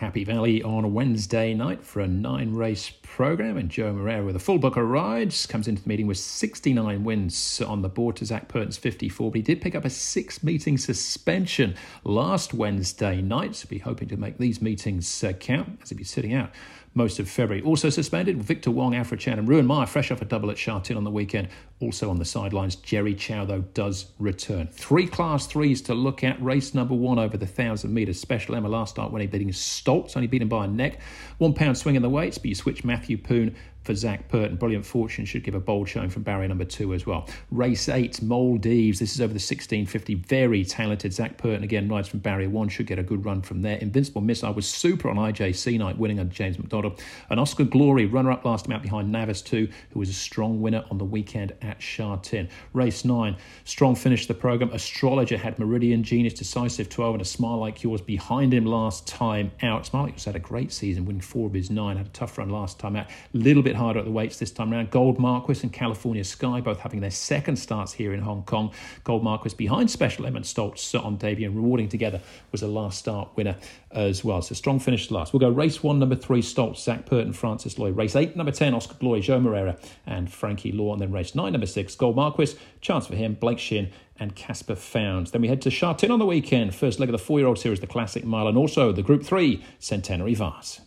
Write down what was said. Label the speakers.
Speaker 1: Happy Valley on Wednesday night for a nine race program. And Joe Moreira with a full book of rides comes into the meeting with 69 wins on the board to Zac Purton's 54. But he did pick up a six meeting suspension last Wednesday night. So be hoping to make these meetings uh, count as he'll be sitting out most of February. Also suspended, Victor Wong, Afra Chan, and Ruan Maia, fresh off a double at Sha on the weekend. Also on the sidelines, Jerry Chau, though, does return. Three class threes to look at. Race number one over the 1,000 metres. Special Emma last start he beating Stoltz, only beaten by a neck. One pound swing in the weights, but you switch Matthew Poon for Zac Purton. Brilliant Fortune should give a bold showing from barrier number two as well. Race eight, Maldives. This is over the 1650. Very talented. Zac Purton again rides from barrier one. Should get a good run from there. Invincible Missile was super on IJC night, winning under James McDonald. And Oscar Glory, runner up last time out behind Navis 2, who was a strong winner on the weekend at Sha Tin. Race nine, strong finish to the program. Astrologer had Meridian Genius, Decisive 12, and a smile like yours behind him last time out. Smile like yours had a great season, winning four of his nine. Had a tough run last time out. Little bit bit harder at the weights this time around. Gold Marquis and California Sky both having their second starts here in Hong Kong. Gold Marquis behind Special Emmett Stoltz on debut and rewarding together was a last start winner as well. So strong finish last. We'll go race one, number three, Stoltz, Zac Purton, Francis Lui. Race eight, number 10, Oscar Glory, Joe Moreira, and Frankie Lor. And then race nine, number six, Gold Marquis, chance for him, Blake Shinn and Caspar Fownes. Then we head to Sha Tin on the weekend. First leg of the four year old series, the Classic Mile, and also the Group 3 Centenary Vase.